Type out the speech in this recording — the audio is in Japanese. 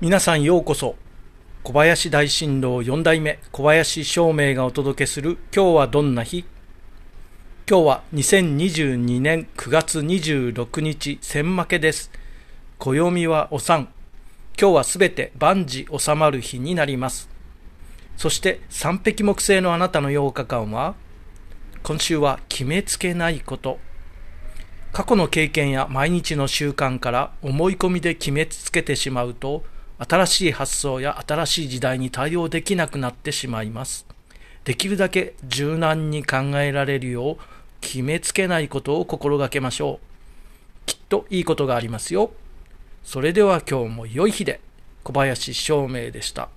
皆さんようこそ。小林大震動4代目小林照明がお届けする今日はどんな日？今日は2022年9月26日千負けです。暦はお産今日はすべて万事収まる日になります。そして三匹木星のあなたの8日間は今週は決めつけないこと。過去の経験や毎日の習慣から思い込みで決めつけてしまうと新しい発想や新しい時代に対応できなくなってしまいます。できるだけ柔軟に考えられるよう決めつけないことを心がけましょう。きっといいことがありますよ。それでは今日も良い日で小林照明でした。